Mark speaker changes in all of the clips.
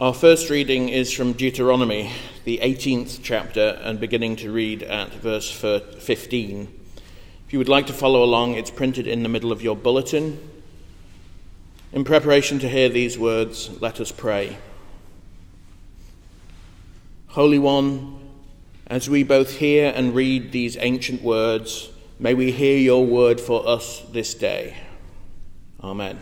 Speaker 1: Our first reading is from Deuteronomy, the 18th chapter, and beginning to read at verse 15. If you would like to follow along, it's printed in the middle of your bulletin. In preparation to hear these words, let us pray. Holy One, as we both hear and read these ancient words, may we hear your word for us this day. Amen.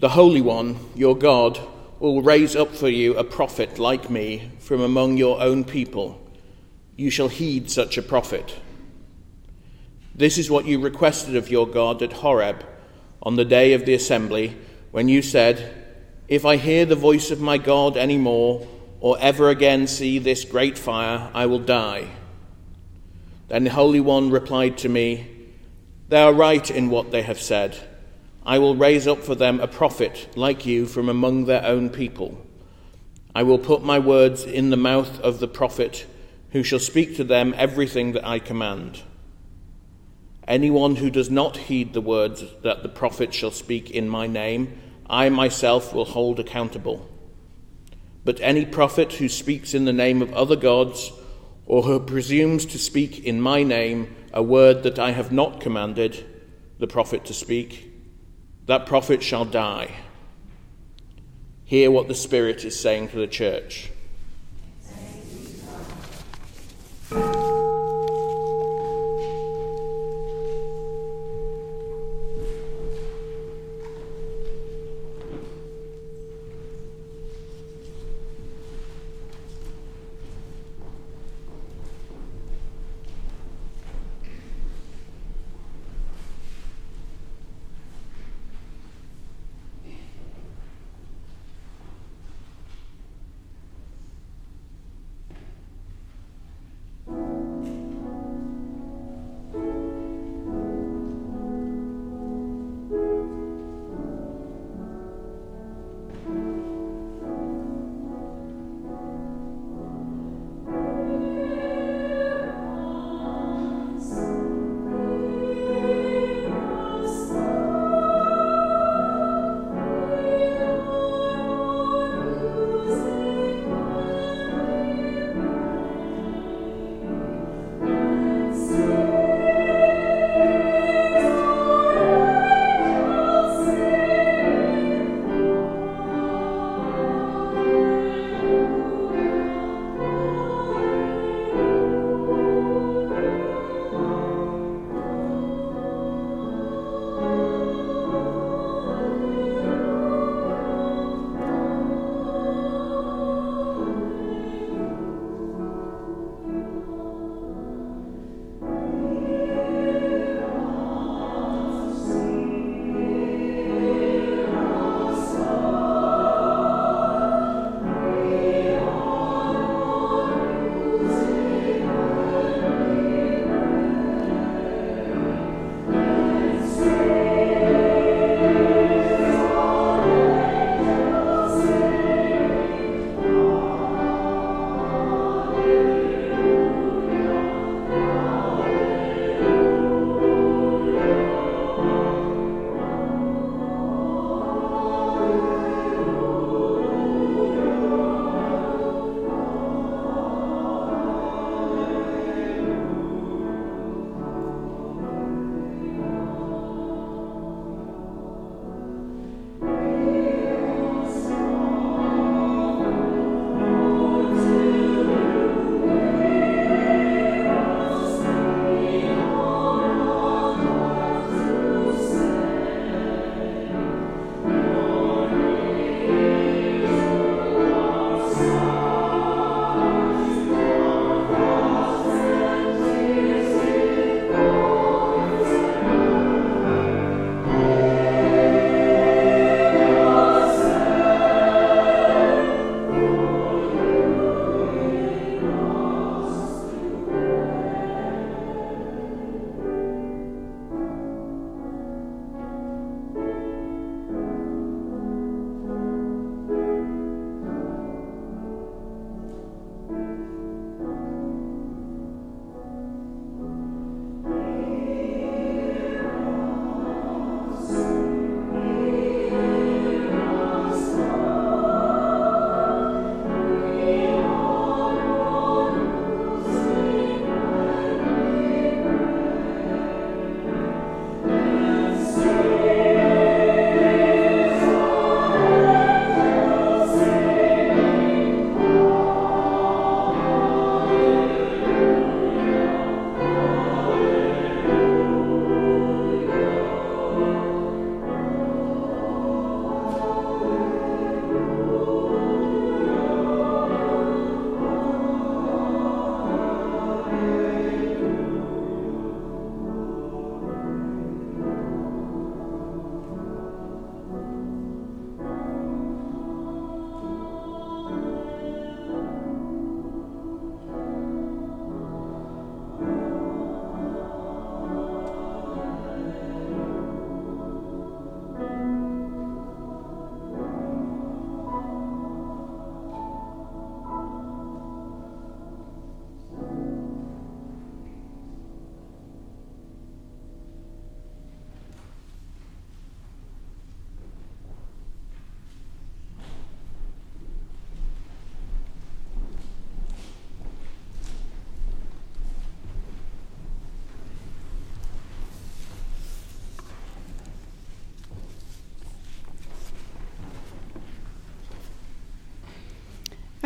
Speaker 1: The Holy One, your God, will raise up for you a prophet like me from among your own people you shall heed such a prophet. This is what you requested of your God at Horeb on the day of the assembly, when you said, If I hear the voice of my God any more, or ever again see this great fire, I will die. Then the Holy One replied to me, They are right in what they have said. I will raise up for them a prophet like you from among their own people. I will put my words in the mouth of the prophet who shall speak to them everything that I command. Anyone who does not heed the words that the prophet shall speak in my name, I myself will hold accountable. But any prophet who speaks in the name of other gods, or who presumes to speak in my name a word that I have not commanded the prophet to speak, that prophet shall die. Hear what the Spirit is saying to the church.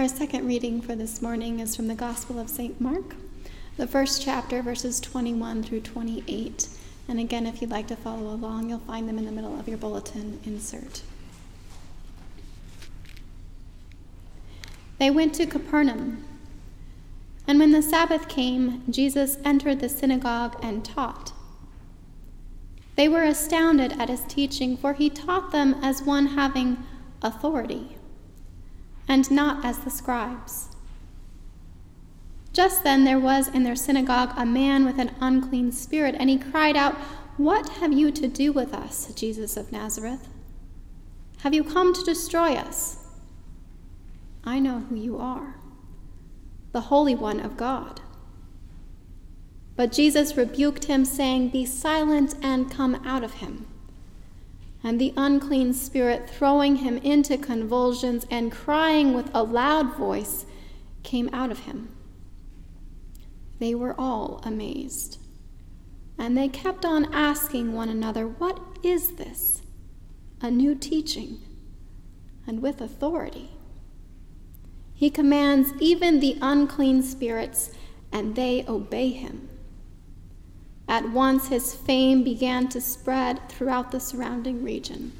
Speaker 2: Our second reading for this morning is from the Gospel of St. Mark, the first chapter, verses 21 through 28. And again, if you'd like to follow along, you'll find them in the middle of your bulletin insert. They went to Capernaum. And when the Sabbath came, Jesus entered the synagogue and taught. They were astounded at his teaching, for he taught them as one having authority, and not as the scribes. Just then there was in their synagogue a man with an unclean spirit, and he cried out, What have you to do with us, Jesus of Nazareth? Have you come to destroy us? I know who you are, the Holy One of God. But Jesus rebuked him, saying, Be silent and come out of him. And the unclean spirit, throwing him into convulsions and crying with a loud voice, came out of him. They were all amazed. And they kept on asking one another, What is this? A new teaching, and with authority. He commands even the unclean spirits, and they obey him. At once his fame began to spread throughout the surrounding region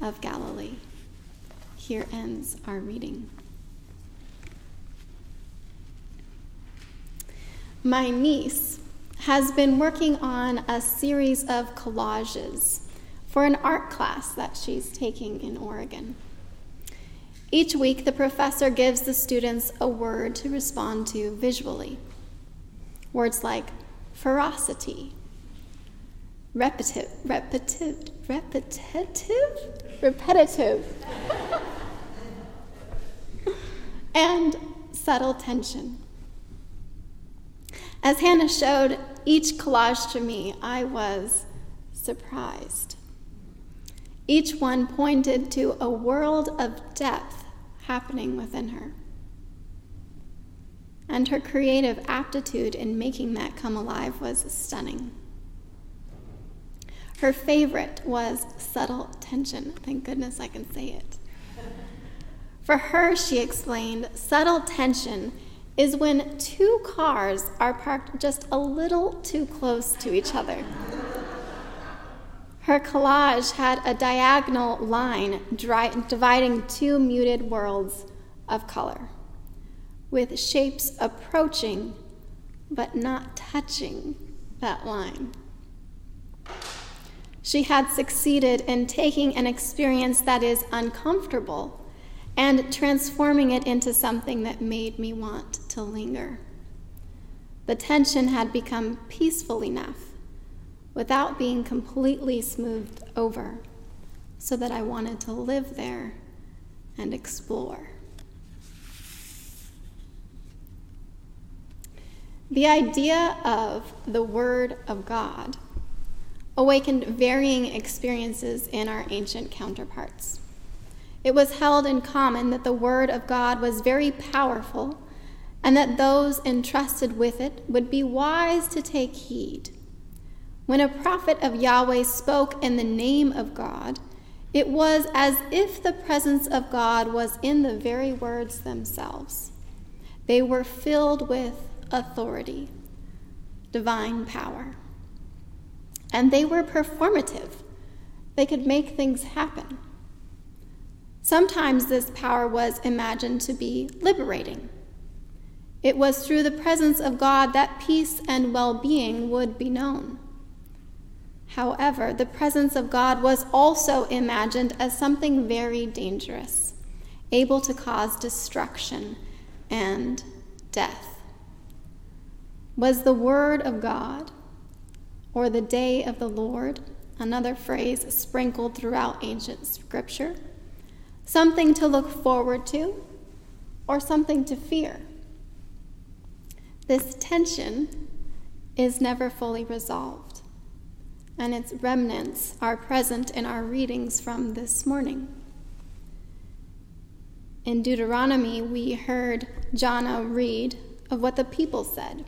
Speaker 2: of Galilee. Here ends our reading. My niece has been working on a series of collages for an art class that she's taking in Oregon. Each week, the professor gives the students a word to respond to visually. Words like ferocity, repetitive, repetitive, repetitive, repetitive, and subtle tension. As Hannah showed each collage to me, I was surprised. Each one pointed to a world of depth happening within her. And her creative aptitude in making that come alive was stunning. Her favorite was subtle tension. Thank goodness I can say it. For her, she explained, subtle tension is when two cars are parked just a little too close to each other. Her collage had a diagonal line dry, dividing two muted worlds of color, with shapes approaching but not touching that line. She had succeeded in taking an experience that is uncomfortable and transforming it into something that made me want to linger. The tension had become peaceful enough without being completely smoothed over so that I wanted to live there and explore. The idea of the Word of God awakened varying experiences in our ancient counterparts. It was held in common that the Word of God was very powerful and that those entrusted with it would be wise to take heed. When a prophet of Yahweh spoke in the name of God, it was as if the presence of God was in the very words themselves. They were filled with authority, divine power. And they were performative. They could make things happen. Sometimes this power was imagined to be liberating. It was through the presence of God that peace and well being would be known. However, the presence of God was also imagined as something very dangerous, able to cause destruction and death. Was the Word of God, or the day of the Lord, another phrase sprinkled throughout ancient scripture? something to look forward to, or something to fear. This tension is never fully resolved, and its remnants are present in our readings from this morning. In Deuteronomy, we heard Jonah read of what the people said.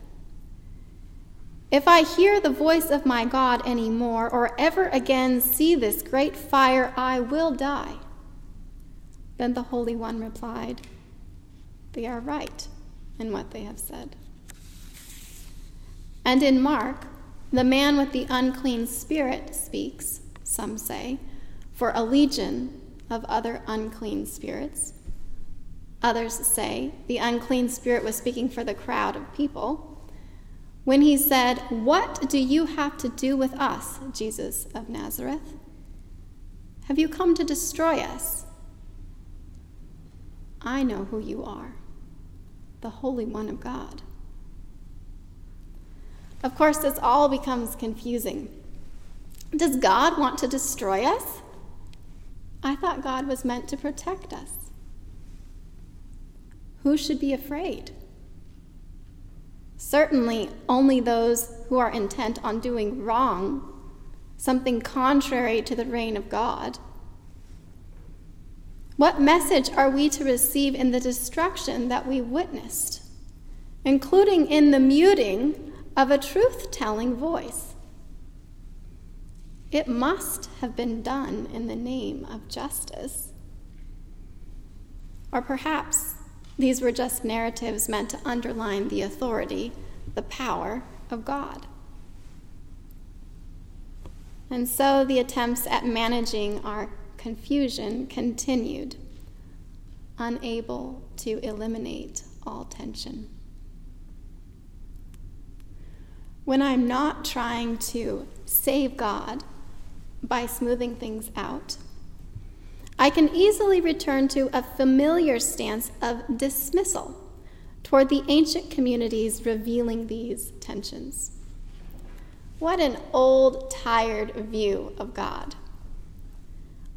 Speaker 2: If I hear the voice of my God any more, or ever again see this great fire, I will die. Then the Holy One replied, they are right in what they have said. And in Mark, the man with the unclean spirit speaks, some say, for a legion of other unclean spirits. Others say the unclean spirit was speaking for the crowd of people when he said, What do you have to do with us, Jesus of Nazareth? Have you come to destroy us? I know who you are, the Holy One of God. Of course, this all becomes confusing. Does God want to destroy us? I thought God was meant to protect us. Who should be afraid? Certainly, only those who are intent on doing wrong, something contrary to the reign of God. What message are we to receive in the destruction that we witnessed, including in the muting of a truth telling voice? It must have been done in the name of justice. Or perhaps these were just narratives meant to underline the authority, the power of God. And so the attempts at managing our confusion continued, unable to eliminate all tension. When I'm not trying to save God by smoothing things out, I can easily return to a familiar stance of dismissal toward the ancient communities revealing these tensions. What an old, tired view of God.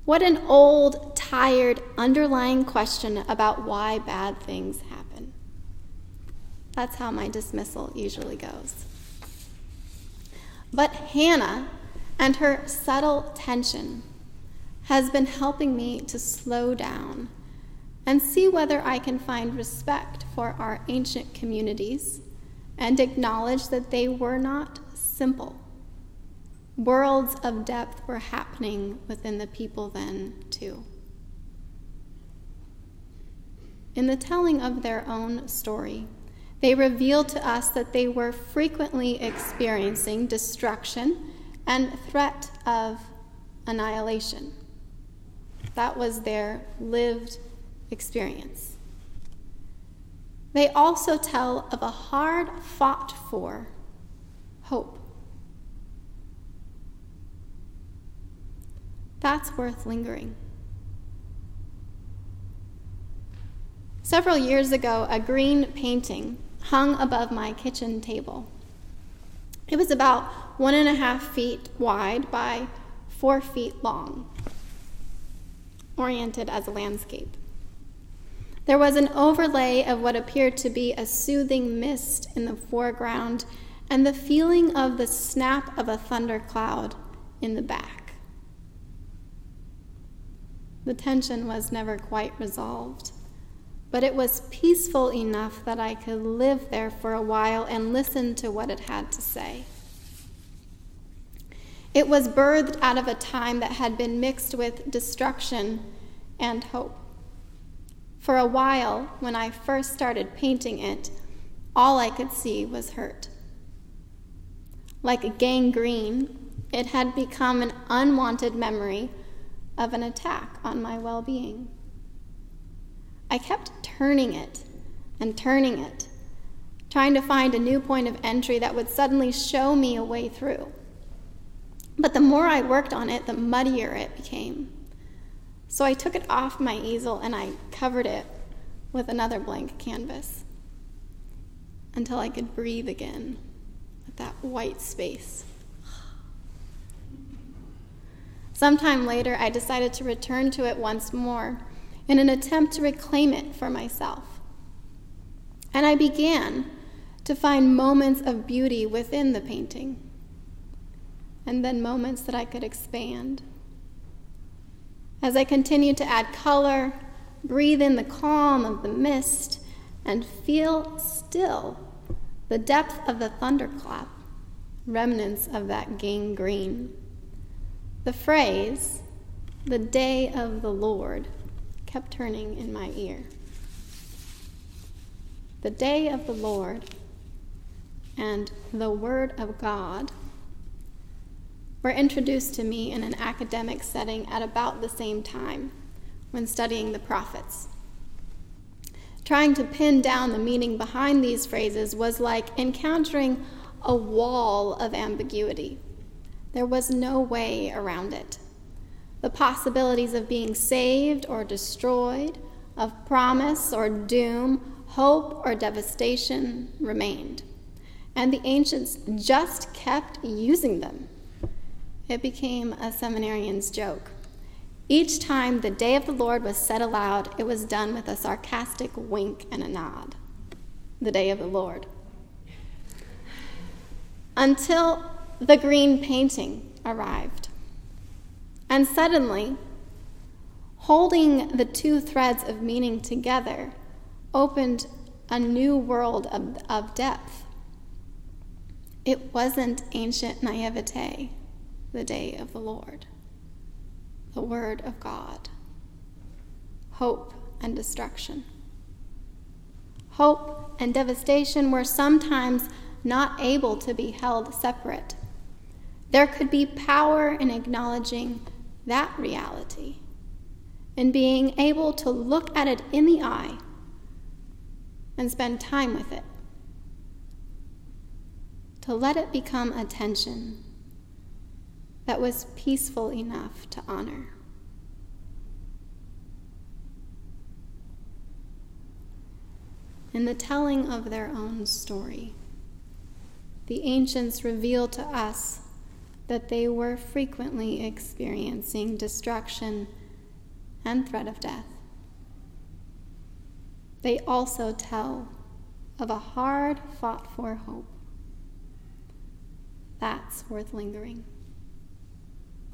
Speaker 2: What an old, tired, underlying question about why bad things happen. That's how my dismissal usually goes. But Hannah and her subtle tension has been helping me to slow down and see whether I can find respect for our ancient communities and acknowledge that they were not simple. Worlds of depth were happening within the people then, too. In the telling of their own story, they revealed to us that they were frequently experiencing destruction and threat of annihilation. That was their lived experience. They also tell of a hard fought for hope. That's worth lingering. Several years ago, a green painting hung above my kitchen table. It was about one and a half feet wide by four feet long oriented as a landscape. There was an overlay of what appeared to be a soothing mist in the foreground and the feeling of the snap of a thundercloud in the back. The tension was never quite resolved, but it was peaceful enough that I could live there for a while and listen to what it had to say. It was birthed out of a time that had been mixed with destruction and hope. For a while, when I first started painting it, all I could see was hurt. Like a gangrene, it had become an unwanted memory of an attack on my well being. I kept turning it and turning it, trying to find a new point of entry that would suddenly show me a way through. But the more I worked on it, the muddier it became. So I took it off my easel and I covered it with another blank canvas until I could breathe again with that white space. Sometime later, I decided to return to it once more in an attempt to reclaim it for myself. And I began to find moments of beauty within the painting and then moments that I could expand. As I continued to add color, breathe in the calm of the mist, and feel still the depth of the thunderclap, remnants of that gangrene. The phrase, the day of the Lord, kept turning in my ear. the day of the Lord and the Word of God were introduced to me in an academic setting at about the same time when studying the prophets. Trying to pin down the meaning behind these phrases was like encountering a wall of ambiguity. There was no way around it. The possibilities of being saved or destroyed, of promise or doom, hope or devastation remained. And the ancients just kept using them. It became a seminarian's joke. Each time the day of the Lord was said aloud, it was done with a sarcastic wink and a nod. The day of the Lord. Until the green painting arrived. And suddenly, holding the two threads of meaning together opened a new world of, of depth. It wasn't ancient naivete, the day of the Lord the Word of God. Hope and destruction. Hope and devastation were sometimes not able to be held separate. There could be power in acknowledging that reality, in being able to look at it in the eye and spend time with it, to let it become attention that was peaceful enough to honor. In the telling of their own story, the ancients reveal to us that they were frequently experiencing destruction and threat of death. They also tell of a hard fought for hope. That's worth lingering